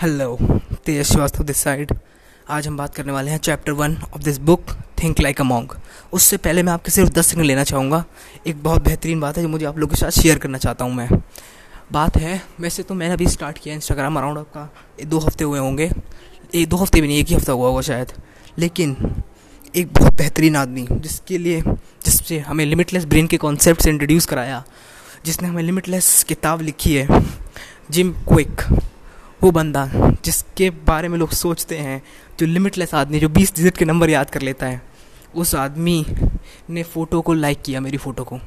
Hello Tej Srivastava this side आज हम बात करने वाले हैं chapter one of this book think like a monk उससे पहले मैं आपके सिर्फ़ दस सेकंड लेना चाहूँगा। एक बहुत बेहतरीन बात है जो मुझे आप लोगों के साथ शेयर करना चाहता हूँ मैं। बात है, वैसे तो मैंने अभी स्टार्ट किया इंस्टाग्राम अराउंड आपका दो हफ़्ते हुए होंगे। एक दो हफ़्ते भी नहीं, एक ही हफ़्ता हुआ होगा शायद। लेकिन एक बहुत बेहतरीन आदमी जिसके लिए, जिससे हमें लिमिटलेस ब्रेन के कॉन्सेप्ट इंट्रोड्यूस कराया, जिसने हमें लिमिटलेस किताब लिखी है जिम क्विक वो बंदा जिसके बारे में लोग सोचते हैं, जो लिमिटलेस आदमी, जो बीस डिजिट के नंबर याद कर लेता है, उस आदमी ने फ़ोटो को लाइक किया, मेरी फ़ोटो को।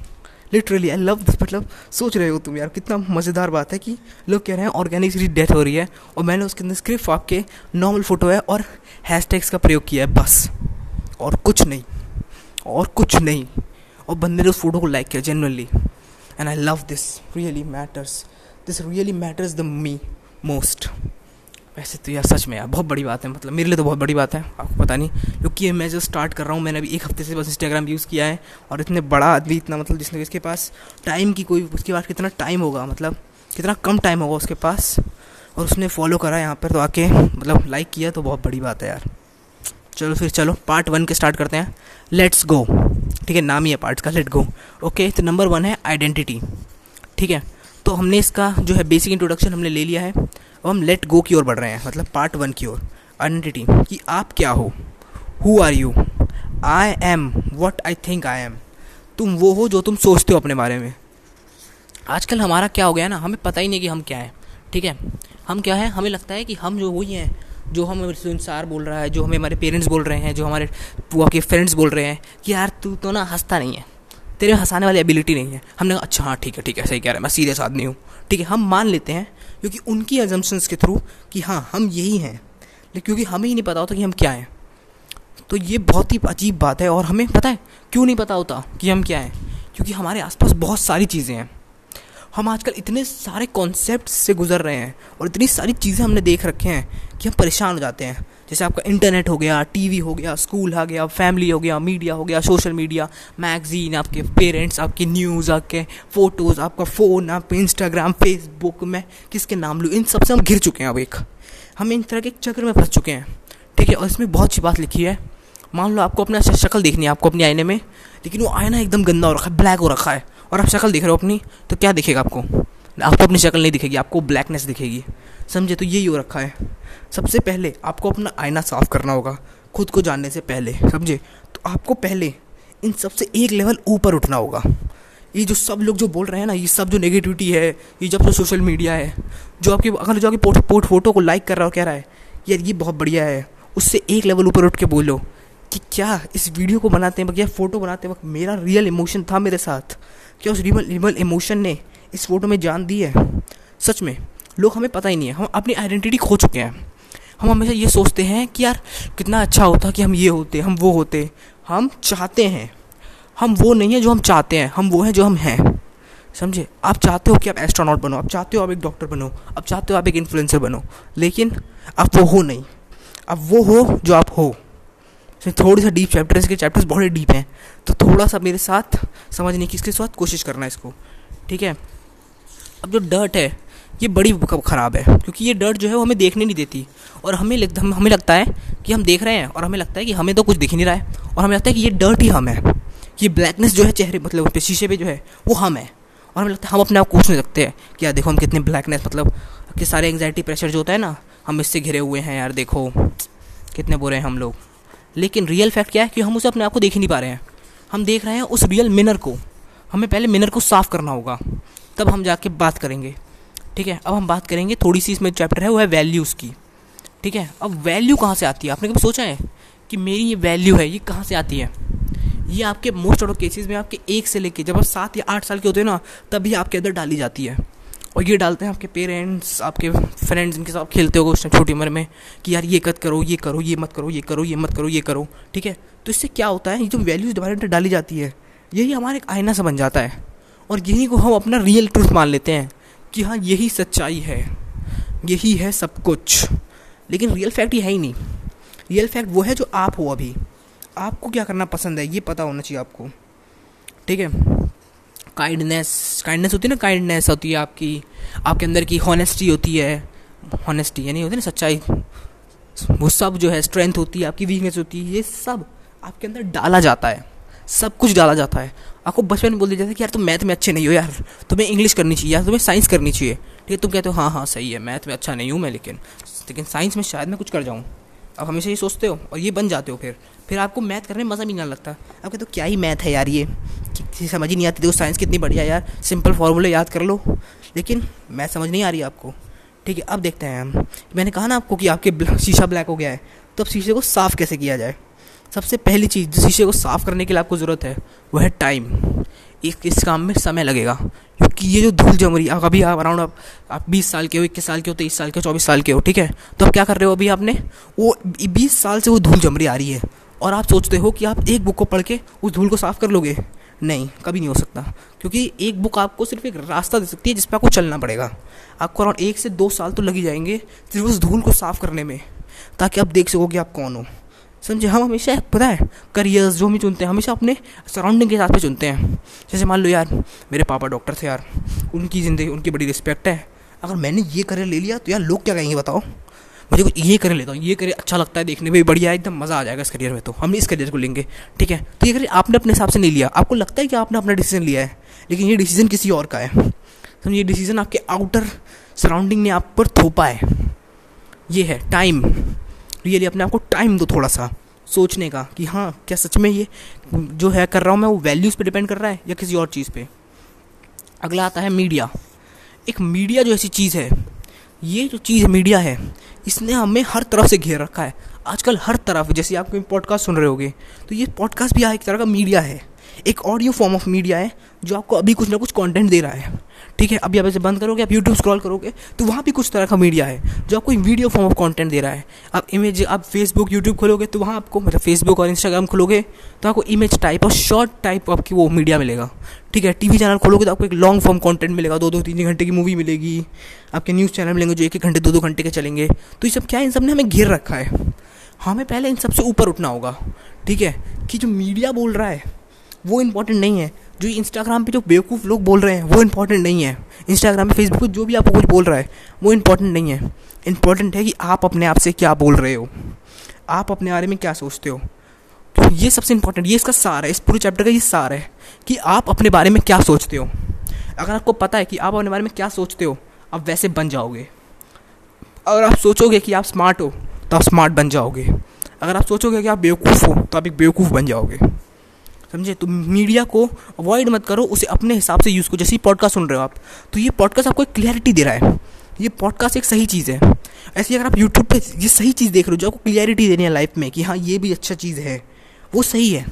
लिटरली आई लव दिस मतलब सोच रहे हो तुम यार, कितना मज़ेदार बात है कि लोग कह रहे हैं ऑर्गेनिक सीरीज़ डेथ हो रही है, और मैंने उसके अंदर स्क्रिप्ट आपके नॉर्मल फ़ोटो है और हैशटैग्स का प्रयोग किया है, बस। और कुछ नहीं, और कुछ नहीं। और बंदे ने उस फ़ोटो को लाइक किया generally and I love this really matters this really matters to me most वैसे तो यार सच में यार, बहुत बड़ी बात है मतलब मेरे लिए तो बहुत बड़ी बात है, आपको पता नहीं। क्योंकि मैं जो स्टार्ट कर रहा हूँ, मैंने अभी एक हफ़्ते से बस इंस्टाग्राम यूज़ किया है, और इतने बड़ा आदमी, इतना मतलब जिसने इसके पास टाइम की कोई, उसके पास कितना टाइम होगा मतलब कितना कम टाइम होगा उसके पास, और उसने फॉलो करा यहाँ पर तो आके मतलब लाइक किया तो बहुत बड़ी बात है यार। चलो फिर चलो पार्ट वन के स्टार्ट करते हैं। लेट्स गो ठीक है, नाम ही है पार्ट का लेट गो ओके तो नंबर वन है आइडेंटिटी ठीक है? तो हमने इसका जो है बेसिक इंट्रोडक्शन हमने ले लिया है। अब हम लेट गो की ओर बढ़ रहे हैं मतलब पार्ट वन की ओर। आइडेंटिटी कि आप क्या हो? Who are you I am what I think I am तुम वो हो जो तुम सोचते हो अपने बारे में। आजकल हमारा क्या हो गया ना, हमें पता ही नहीं कि हम क्या हैं, ठीक है? हम क्या है? हमें लगता है कि हम जो वही हैं, जो हम इंसार बोल रहा है, जो हमें हमारे पेरेंट्स बोल रहे हैं, जो हमारे पुआ के फ्रेंड्स बोल रहे हैं कि यार तू तो ना हंसता नहीं है। तेरे हंसाने वाली एबिलिटी नहीं है। हमने कहा अच्छा हाँ ठीक है ठीक है, सही कह रहा है, मैं सीरियस आदमी हूँ। ठीक है, हम मान लेते हैं, क्योंकि उनकी एजम्पन्स के थ्रू कि हाँ हम यही हैं। लेकिन क्योंकि हमें ही नहीं पता होता कि हम क्या हैं। तो ये बहुत ही अजीब बात है और हमें पता है, क्यों नहीं पता होता कि हम क्या हैं? क्योंकि हमारे आसपास बहुत सारी चीज़ें हैं। हम आजकल इतने सारे कॉन्सेप्ट से गुजर रहे हैं और इतनी सारी चीज़ें हमने देख रखे हैं कि हम परेशान हो जाते हैं। जैसे आपका इंटरनेट हो गया टीवी हो गया स्कूल आ गया फैमिली हो गया मीडिया हो गया सोशल मीडिया मैगजीन आपके पेरेंट्स आपकी न्यूज़ आपके फ़ोटोज़ आपका फ़ोन आप इंस्टाग्राम फेसबुक में किसके नाम लूँ, इन सबसे हम घिर चुके हैं अब एक। हम इन तरह के चक्र में फंस चुके हैं। ठीक है, और इसमें बहुत सी बात लिखी है। मान लो आपको अपना शक्ल देखनी है, आपको अपनी आईने में, लेकिन वो आईना एकदम गंदा हो रखा है ब्लैक हो रखा है, और आप शक्ल देख रहे हो अपनी तो क्या दिखेगा आपको? आपको अपनी शक्ल नहीं दिखेगी, आपको ब्लैकनेस दिखेगी। समझे तो यही हो रखा है। सबसे पहले आपको अपना आईना साफ़ करना होगा, खुद को जानने से पहले, समझे? तो आपको पहले इन सबसे एक लेवल ऊपर उठना होगा। ये जो सब लोग जो बोल रहे हैं ना, ये सब जो नेगेटिविटी है, ये जब जो सोशल मीडिया है, जो आपके, अगर जो आपकी पोर्ट पोर्ट फ़ोटो को लाइक कर रहा हो कह रहा है, यार, ये बहुत बढ़िया है। उससे एक लेवल ऊपर उठ के बोलो कि क्या इस वीडियो को बनाते वक्त या फ़ोटो बनाते वक्त मेरा रियल इमोशन था मेरे साथ? क्या उस रियल रियल इमोशन ने इस फ़ोटो में जान दी है? सच में लोग हमें पता ही नहीं है। हम अपनी आइडेंटिटी खो चुके हैं। हम हमेशा ये सोचते हैं कि यार, कितना अच्छा होता कि हम ये होते, हम वो होते। हम चाहते हैं। हम वो नहीं है जो हम चाहते हैं। हम वो हैं जो हम हैं। समझे? आप चाहते हो कि आप एस्ट्रोनॉट बनो। आप चाहते हो आप एक डॉक्टर बनो। आप चाहते हो आप एक इन्फ्लुएंसर बनो। लेकिन आप वो हो नहीं। अब वो हो जो आप हो। थोड़ी सा डीप चैप्टर इसके चैप्टर्स बहुत डीप हैं। तो थोड़ा सा मेरे साथ समझने की इसके साथ कोशिश करना है इसको। ठीक है? अब जो डर्ट है ये बड़ी ख़राब है क्योंकि ये डर्ट जो है वो हमें देखने नहीं देती। और हमें लग, हमें लगता है कि हम देख रहे हैं और हमें लगता है कि हमें तो कुछ दिख नहीं रहा है। और हमें लगता है कि ये डर्ट ही हम है। ये ब्लैकनेस जो है चेहरे मतलब पे शीशे पे जो है वो हम है। और हमें लगता है हम अपने आप नहीं सकते हैं कि यार देखो हम कितने ब्लैकनेस मतलब कि सारे एंगजाइटी प्रेशर जो होता है ना हम इससे घिरे हुए हैं यार देखो। कितने बुरे हैं हम लोग। लेकिन रियल फैक्ट क्या है कि हम उसे अपने आप को देख ही नहीं पा रहे हैं। हम देख रहे हैं उस रियल मिनर को। हमें पहले मिनर को साफ़ करना होगा। तब हम जाके बात करेंगे। ठीक है? अब हम बात करेंगे थोड़ी सी इसमें चैप्टर है, वो है वैल्यूज़ की। ठीक है? अब वैल्यू कहाँ से आती है? आपने कभी सोचा है कि मेरी ये वैल्यू है, ये कहाँ से आती है? ये आपके मोस्ट ऑफ़ केसेस में आपके एक से लेके, जब आप सात या आठ साल के होते हैं ना, तभी आपके अंदर डाली जाती है। और ये डालते हैं आपके पेरेंट्स आपके फ्रेंड्स इनके साथ खेलते हो उस छोटी उम्र में कि यार ये कत करो, ये करो, ये मत करो, ये करो, ये मत करो, ये करो, ठीक है? तो इससे क्या होता है? ये जो वैल्यूज़ डिवाइड डाली जाती है, यही हमारा एक आईना से बन जाता है। और यही को हम अपना रियल ट्रूथ मान लेते हैं। कि हाँ यही सच्चाई है। यही है सब कुछ। लेकिन रियल फैक्ट ये है ही नहीं। रियल फैक्ट वो है जो आप हो अभी। आपको क्या करना पसंद है, ये पता होना चाहिए आपको। ठीक है? काइंडनेस काइंडनेस होती है ना काइंडनेस होती है आपकी। आपके अंदर की हॉनेस्टी होती है। ऑनेस्टी यानी होती है ना सच्चाई। वो सब जो है स्ट्रेंथ होती है, आपकी वीकनेस होती है, ये सब आपके अंदर डाला जाता है। सब कुछ डाला जाता है। आपको बचपन में बोल दिया जाता है कि यार तुम मैथ में अच्छे नहीं हो यार, तुम्हें इंग्लिश करनी चाहिए यार, तुम्हें साइंस करनी चाहिए। ठीक है, तुम कहते हो हाँ हाँ सही है, मैथ में अच्छा नहीं हूँ मैं लेकिन लेकिन साइंस में शायद मैं कुछ कर जाऊँ। अब हमेशा ये सोचते हो और ये बन जाते हो फिर। फिर आपको मैथ करने में मज़ा भी नहीं लगता। आप कहते हो, क्या ही मैथ है यार ये? किसी समझ ही नहीं आती, देखो साइंस कितनी बढ़िया यार। सिंपल फार्मूले याद कर लो। लेकिन मैथ समझ नहीं आ रही आपको। ठीक है, अब देखते हैं हम। मैंने कहा ना आपको कि आपके शीशा ब्लैक हो गया है तो अब शीशे को साफ़ कैसे किया जाए? सबसे पहली चीज़, जिस शीशे को साफ़ करने के लिए आपको ज़रूरत है वो है टाइम इस इस काम में समय लगेगा, क्योंकि ये जो धूल जम रही है अभी आप अराउंड आप आप बीस साल के हो, इक्कीस साल के हो, तेईस साल के हो, चौबीस साल के हो, ठीक है? तो आप क्या कर रहे हो अभी आपने? वो बीस साल से वो धूल जम रही आ रही है, और आप सोचते हो कि आप एक बुक को पढ़ के उस धूल को साफ़ कर लोगे? नहीं, कभी नहीं हो सकता, क्योंकि एक बुक आपको सिर्फ़ एक रास्ता दे सकती है जिस पर आपको चलना पड़ेगा। आपको अराउंड एक से दो साल तो लग ही जाएँगे सिर्फ़ उस धूल को साफ़ करने में, ताकि आप देख सको कि आप कौन हो। समझे, हम हमेशा, पता है करियर्स जो हम चुनते हैं, हमेशा अपने सराउंडिंग के हिसाब से चुनते हैं। जैसे मान लो यार, मेरे पापा डॉक्टर थे यार, उनकी ज़िंदगी, उनकी बड़ी रिस्पेक्ट है। अगर मैंने ये करियर ले लिया तो यार लोग क्या कहेंगे बताओ? मुझे कुछ ये करियर लेता हूँ, ये करियर अच्छा लगता है देखने में भी, बढ़िया है, एकदम मज़ा आ जाएगा इस करियर में तो। हम इस करियर को लेंगे, ठीक है? तो ये करियर आपने अपने हिसाब से नहीं लिया। आपको लगता है कि आपने अपना डिसीज़न लिया है, लेकिन ये डिसीज़न किसी और का है। समझिए ये डिसीज़न आपके आउटर सराउंडिंग ने आप पर थोपा है। ये है टाइम रियली अपने आप को टाइम दो थोड़ा सा सोचने का कि हाँ क्या सच में ये जो है कर रहा हूँ मैं, वो वैल्यूज़ पे डिपेंड कर रहा है या किसी और चीज़ पे? अगला आता है मीडिया एक मीडिया जो ऐसी चीज़ है, ये जो चीज़ मीडिया है, इसने हमें हर तरफ़ से घेर रखा है। आजकल हर तरफ़, जैसे आप कोई पॉडकास्ट सुन रहे होगे तो ये पॉडकास्ट भी एक तरह का मीडिया है। एक ऑडियो फॉर्म ऑफ़ मीडिया है, जो आपको अभी कुछ ना कुछ कंटेंट दे रहा है। ठीक है? अभी आप इसे बंद करोगे, आप यूट्यूब स्क्रॉल करोगे तो वहाँ भी कुछ तरह का मीडिया है, जो आपको वीडियो फॉर्म ऑफ़ कंटेंट दे रहा है। आप इमेज आप फेसबुक यूट्यूब खोलोगे तो वहाँ आपको मतलब फेसबुक और इंस्टाग्राम खोलोगे तो आपको इमेज टाइप और शॉर्ट टाइप आपकी वो मीडिया मिलेगा। ठीक है? टीवी चैनल खोलोगे तो आपको एक लॉन्ग फॉर्म कंटेंट मिलेगा। दो दो, तीन तीन घंटे की मूवी मिलेगी। आपके न्यूज़ चैनल मिलेंगे, जो एक एक घंटे, दो दो घंटे के चलेंगे। तो ये सब क्या है? इन सबने हमें घेर रखा है। हमें पहले इन सबसे ऊपर उठना होगा। ठीक है? कि जो मीडिया बोल रहा है वो इम्पोर्टेंट नहीं है। जो इंस्टाग्राम पे जो बेवकूफ़ लोग बोल रहे हैं, वो इम्पोर्टेंट नहीं है। इंस्टाग्राम पे फेसबुक जो भी आपको कुछ बोल रहा है, वो इंपॉर्टेंट नहीं है। इम्पोर्टेंट है कि आप अपने आप से क्या बोल रहे हो। आप अपने बारे में क्या सोचते हो। तो ये सबसे इम्पोर्टेंट ये इसका सार है। इस पूरे चैप्टर का ये सार है कि आप अपने बारे में क्या सोचते हो। अगर आपको पता है कि आप अपने बारे में क्या सोचते हो, आप वैसे बन जाओगे। अगर आप सोचोगे कि आप स्मार्ट हो तो आप स्मार्ट बन जाओगे। अगर आप सोचोगे कि आप बेवकूफ़ हो तो आप एक बेवकूफ़ बन जाओगे। समझे? तो मीडिया को अवॉइड मत करो, उसे अपने हिसाब से यूज़ करो। जैसे पॉडकास्ट सुन रहे हो आप तो ये पॉडकास्ट आपको एक क्लियरिटी दे रहा है। ये पॉडकास्ट एक सही चीज़ है। ऐसे अगर आप यूट्यूब पे ये सही चीज़ देख रहे हो, जो आपको क्लियरिटी देनी है लाइफ में कि हाँ ये भी अच्छा चीज़ है, वो सही है।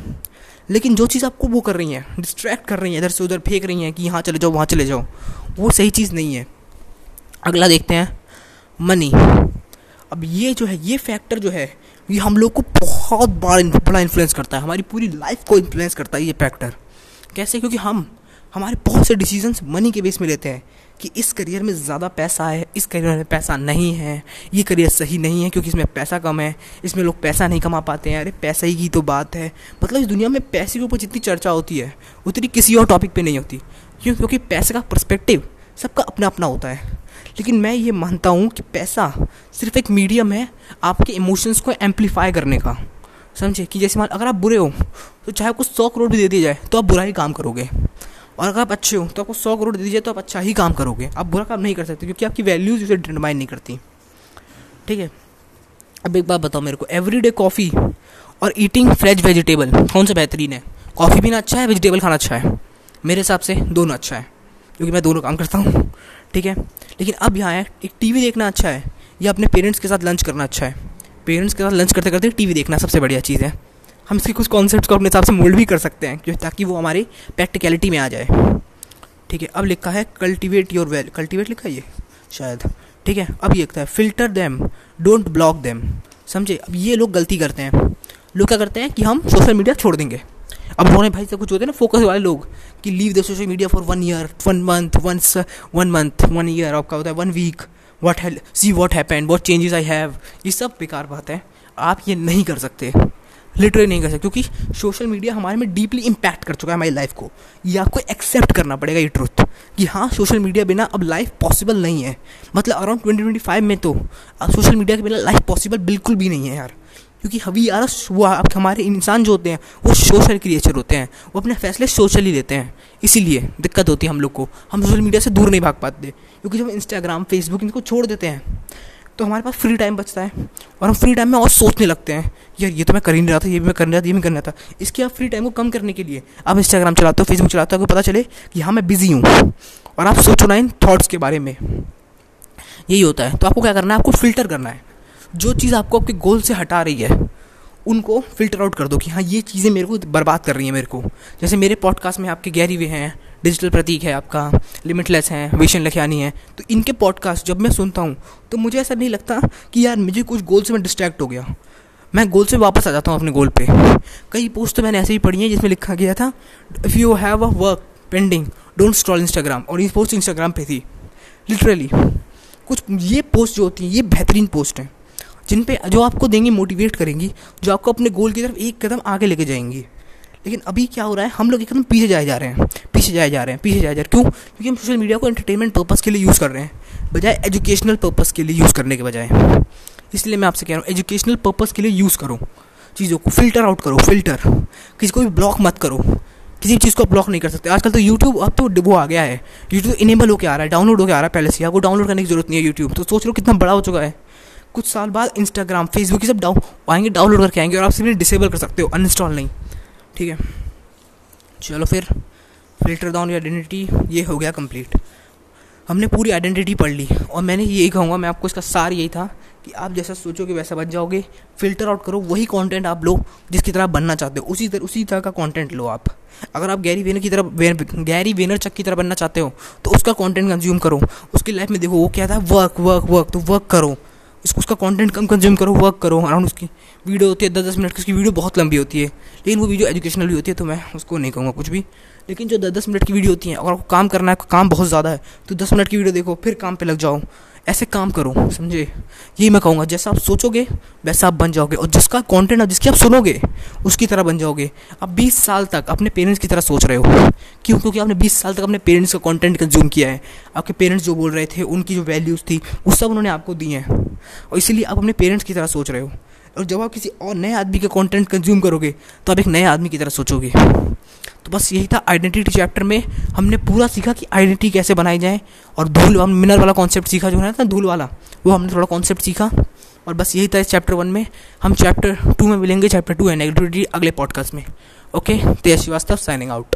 लेकिन जो चीज़ आपको वो कर रही है डिस्ट्रैक्ट कर रही है, इधर से उधर फेंक रही हैं कि यहाँ चले जाओ, वहाँ चले जाओ, वो सही चीज़ नहीं है। अगला देखते हैं मनी अब ये जो है, ये फैक्टर जो है, ये हम लोग को बहुत बड़ा बड़ा इन्फ्लुएंस करता है। हमारी पूरी लाइफ को इन्फ्लुएंस करता है ये फैक्टर कैसे? क्योंकि हम, हमारे बहुत से डिसीजंस मनी के बेस में लेते हैं कि इस करियर में ज़्यादा पैसा है, इस करियर में पैसा नहीं है, ये करियर सही नहीं है क्योंकि इसमें पैसा कम है, इसमें लोग पैसा नहीं कमा पाते हैं। अरे, पैसा ही की तो बात है। मतलब इस दुनिया में पैसे के ऊपर जितनी चर्चा होती है, उतनी किसी और टॉपिक पे नहीं होती। क्यों? क्योंकि पैसे का पर्सपेक्टिव सबका अपना अपना होता है। लेकिन मैं ये मानता हूँ कि पैसा सिर्फ़ एक मीडियम है आपके इमोशंस को एम्पलीफाई करने का। समझे? कि जैसे मान, अगर आप बुरे हो तो चाहे आपको सौ करोड़ भी दे दिया जाए तो आप बुरा ही काम करोगे। और अगर आप अच्छे हो तो आपको सौ करोड़ दे दीजिए तो आप अच्छा ही काम करोगे। आप बुरा काम नहीं कर सकते, क्योंकि आपकी वैल्यूज़ उसे डिटरमाइन नहीं करती। ठीक है? अब एक बात बताओ मेरे को। एवरी कॉफ़ी और ईटिंग फ्रेश वेजिटेबल कौन सा बेहतरीन है? कॉफ़ी पीना अच्छा है वेजिटेबल खाना अच्छा है? मेरे हिसाब से दोनों अच्छा है। क्योंकि मैं दोनों काम करता हूँ, ठीक है? लेकिन अब यहाँ है, एक टीवी देखना अच्छा है, या अपने पेरेंट्स के साथ लंच करना अच्छा है। पेरेंट्स के साथ लंच करते करते टीवी देखना सबसे बढ़िया चीज़ है। हम इसके कुछ कॉन्सेप्ट को अपने हिसाब से मोल्ड भी कर सकते हैं ताकि वो हमारी प्रैक्टिकलिटी में आ जाए। ठीक है, अब लिखा है कल्टिवेट योर वेल कल्टिवेट लिखा है ये? शायद। ठीक है, अब ये लिखता है filter them don't block them समझे? अब ये लोग गलती करते हैं। लोग क्या करते हैं कि हम सोशल मीडिया छोड़ देंगे। अब उन्होंने भाई से कुछ होते हैं ना फोकस वाले लोग कि leave the social media for one year one month one one month one year आपका होता है one week what see what happen what changes I have ये सब बेकार बात है। आप ये नहीं कर सकते लिटरली नहीं कर सकते, क्योंकि सोशल मीडिया हमारे में डीपली इम्पैक्ट कर चुका है हमारी लाइफ को। ये आपको एक्सेप्ट करना पड़ेगा, ये ट्रुथ कि हाँ सोशल मीडिया बिना अब लाइफ पॉसिबल नहीं है। मतलब अराउंड ट्वेंटी ट्वेंटी फाइव में तो सोशल मीडिया के बिना लाइफ पॉसिबल बिल्कुल भी नहीं है यार। क्योंकि अभी यार वो हमारे इंसान जो होते हैं, वो सोशल क्रिएचर होते हैं। वो अपने फैसले सोशली लेते हैं। इसीलिए दिक्कत होती है हम लोग को। हम सोशल मीडिया से दूर नहीं भाग पाते। क्योंकि जब इंस्टाग्राम फेसबुक इनको छोड़ देते हैं तो हमारे पास फ्री टाइम बचता है। और हम फ्री टाइम में और सोचने लगते हैं, यार, ये तो मैं कर ही नहीं रहा था, ये भी मैं कर नहीं रहा था, ये भी करना था। इसके आप फ्री टाइम को कम करने के लिए, आप इंस्टाग्राम चलाते हो फेसबुक चलाते हो, आपको पता चले कि हाँ मैं बिज़ी हूँ। और आप सोचो ना इन थाट्स के बारे में। यही होता है। तो आपको क्या करना है? आपको फ़िल्टर करना है। जो चीज़ आपको आपके गोल से हटा रही है, उनको फ़िल्टर आउट कर दो कि हाँ ये चीज़ें मेरे को बर्बाद कर रही हैं मेरे को। जैसे मेरे पॉडकास्ट में आपके गहरी वे हैं डिजिटल प्रतीक है आपका लिमिटलेस है विशन लखियानी है तो इनके पॉडकास्ट जब मैं सुनता हूँ तो मुझे ऐसा नहीं लगता कि यार मुझे कुछ गोल से मैं डिस्ट्रैक्ट हो गया। मैं गोल से वापस आ जाता हूँ अपने गोल पे। कई पोस्ट तो मैंने ऐसे ही पढ़ी है जिसमें लिखा गया था if you have a work pending don't stall Instagram और ये पोस्ट इंस्टाग्राम पे थी लिटरली कुछ ये पोस्ट जो होती हैं, ये बेहतरीन पोस्ट हैं। जिन पे जो आपको देंगी मोटिवेट करेंगी, जो आपको अपने गोल की तरफ़ एक कदम आगे लेके जाएँगी। लेकिन अभी क्या हो रहा है, हम लोग एकदम पीछे जाए जा रहे हैं, पीछे जाए जा रहे हैं, पीछे जाए जा रहे हैं। क्यों? क्योंकि हम सोशल मीडिया को एंटरटेनमेंट पर्पज़ के लिए यूज़ कर रहे हैं, बजाय एजुकेशनल पर्पज़ के लिए यूज़ करने के बजाय। इसलिए मैं आपसे कह रहा हूँ एजुकेशनल पर्पज़ के लिए यूज़ करो। चीज़ों को फ़िल्टर आउट करो फ़िल्टर किसी को भी ब्लॉक मत करो। किसी चीज़ को ब्लॉक नहीं कर सकते। आजकल तो यूट्यूब अब तो वो आ गया है। यूट्यूब इनेबल होकर आ रहा है डाउनलोड होकर आ रहा है पहले से आपको डाउनलोड करने की ज़रूरत नहीं है यूट्यूब तो सोच लो कितना बड़ा हो चुका है। कुछ साल बाद इंस्टाग्राम फेसबुक ये सब डाउन आएँगे डाउनलोड करके आएँगे और आप सिर्फ़ डिसेबल कर सकते हो अनइंस्टॉल नहीं। ठीक है? चलो फिर फ़िल्टर डाउन आइडेंटिटी ये हो गया कंप्लीट हमने पूरी आइडेंटिटी पढ़ ली और मैंने यही कहूँगा, मैं आपको इसका सार यही था कि आप जैसा सोचोगे वैसा बन जाओगे। फ़िल्टर आउट करो, वही कंटेंट आप लो जिसकी तरह बनना चाहते हो। उसी तरह उसी तरह का कंटेंट लो आप। अगर आप गैरी वेनर की तरह गैरी वेनर चक की तरह बनना चाहते हो तो उसका कंटेंट कंज्यूम करो। उसकी लाइफ में देखो, वो क्या था? वर्क वर्क वर्क तो वर्क करो। इसको, उसका कंटेंट कम कंज्यूम करो वर्क करो अराउंड उसकी वीडियो होती है दस दस मिनट की, उसकी वीडियो बहुत लंबी होती है। लेकिन वो वीडियो एजुकेशनल भी होती है तो मैं उसको नहीं कहूँगा कुछ भी। लेकिन जो दस दस मिनट की वीडियो होती है, अगर आपको काम करना है काम बहुत ज़्यादा है तो दस मिनट की वीडियो देखो, फिर काम पर लग जाओ। ऐसे काम करो, समझे? यही मैं कहूँगा, जैसा आप सोचोगे, वैसा आप बन जाओगे। और जिसका कंटेंट जिसकी आप सुनोगे, उसकी तरह बन जाओगे। आप 20 साल तक अपने पेरेंट्स की तरह सोच रहे हो। क्यों? क्योंकि आपने 20 साल तक अपने पेरेंट्स का कंटेंट कंज्यूम किया है। आपके पेरेंट्स जो बोल रहे थे, उनकी जो वैल्यूज़ थी, वो सब उन्होंने आपको दी हैं। और इसीलिए आप अपने पेरेंट्स की तरह सोच रहे हो। और जब आप किसी और नए आदमी का कंटेंट कंज्यूम करोगे तो आप एक नए आदमी की तरह सोचोगे। तो बस यही था आइडेंटिटी चैप्टर में। हमने पूरा सीखा कि आइडेंटिटी कैसे बनाई जाए, और धूल हम मिनर वाला कॉन्सेप्ट सीखा, जो है ना धूल वाला, वो हमने थोड़ा कॉन्सेप्ट सीखा। और बस यही था इस चैप्टर वन में। हम चैप्टर टू में मिलेंगे चैप्टर टू है नेगेटिविटी अगले पॉडकास्ट में। Okay Tej Srivastava signing out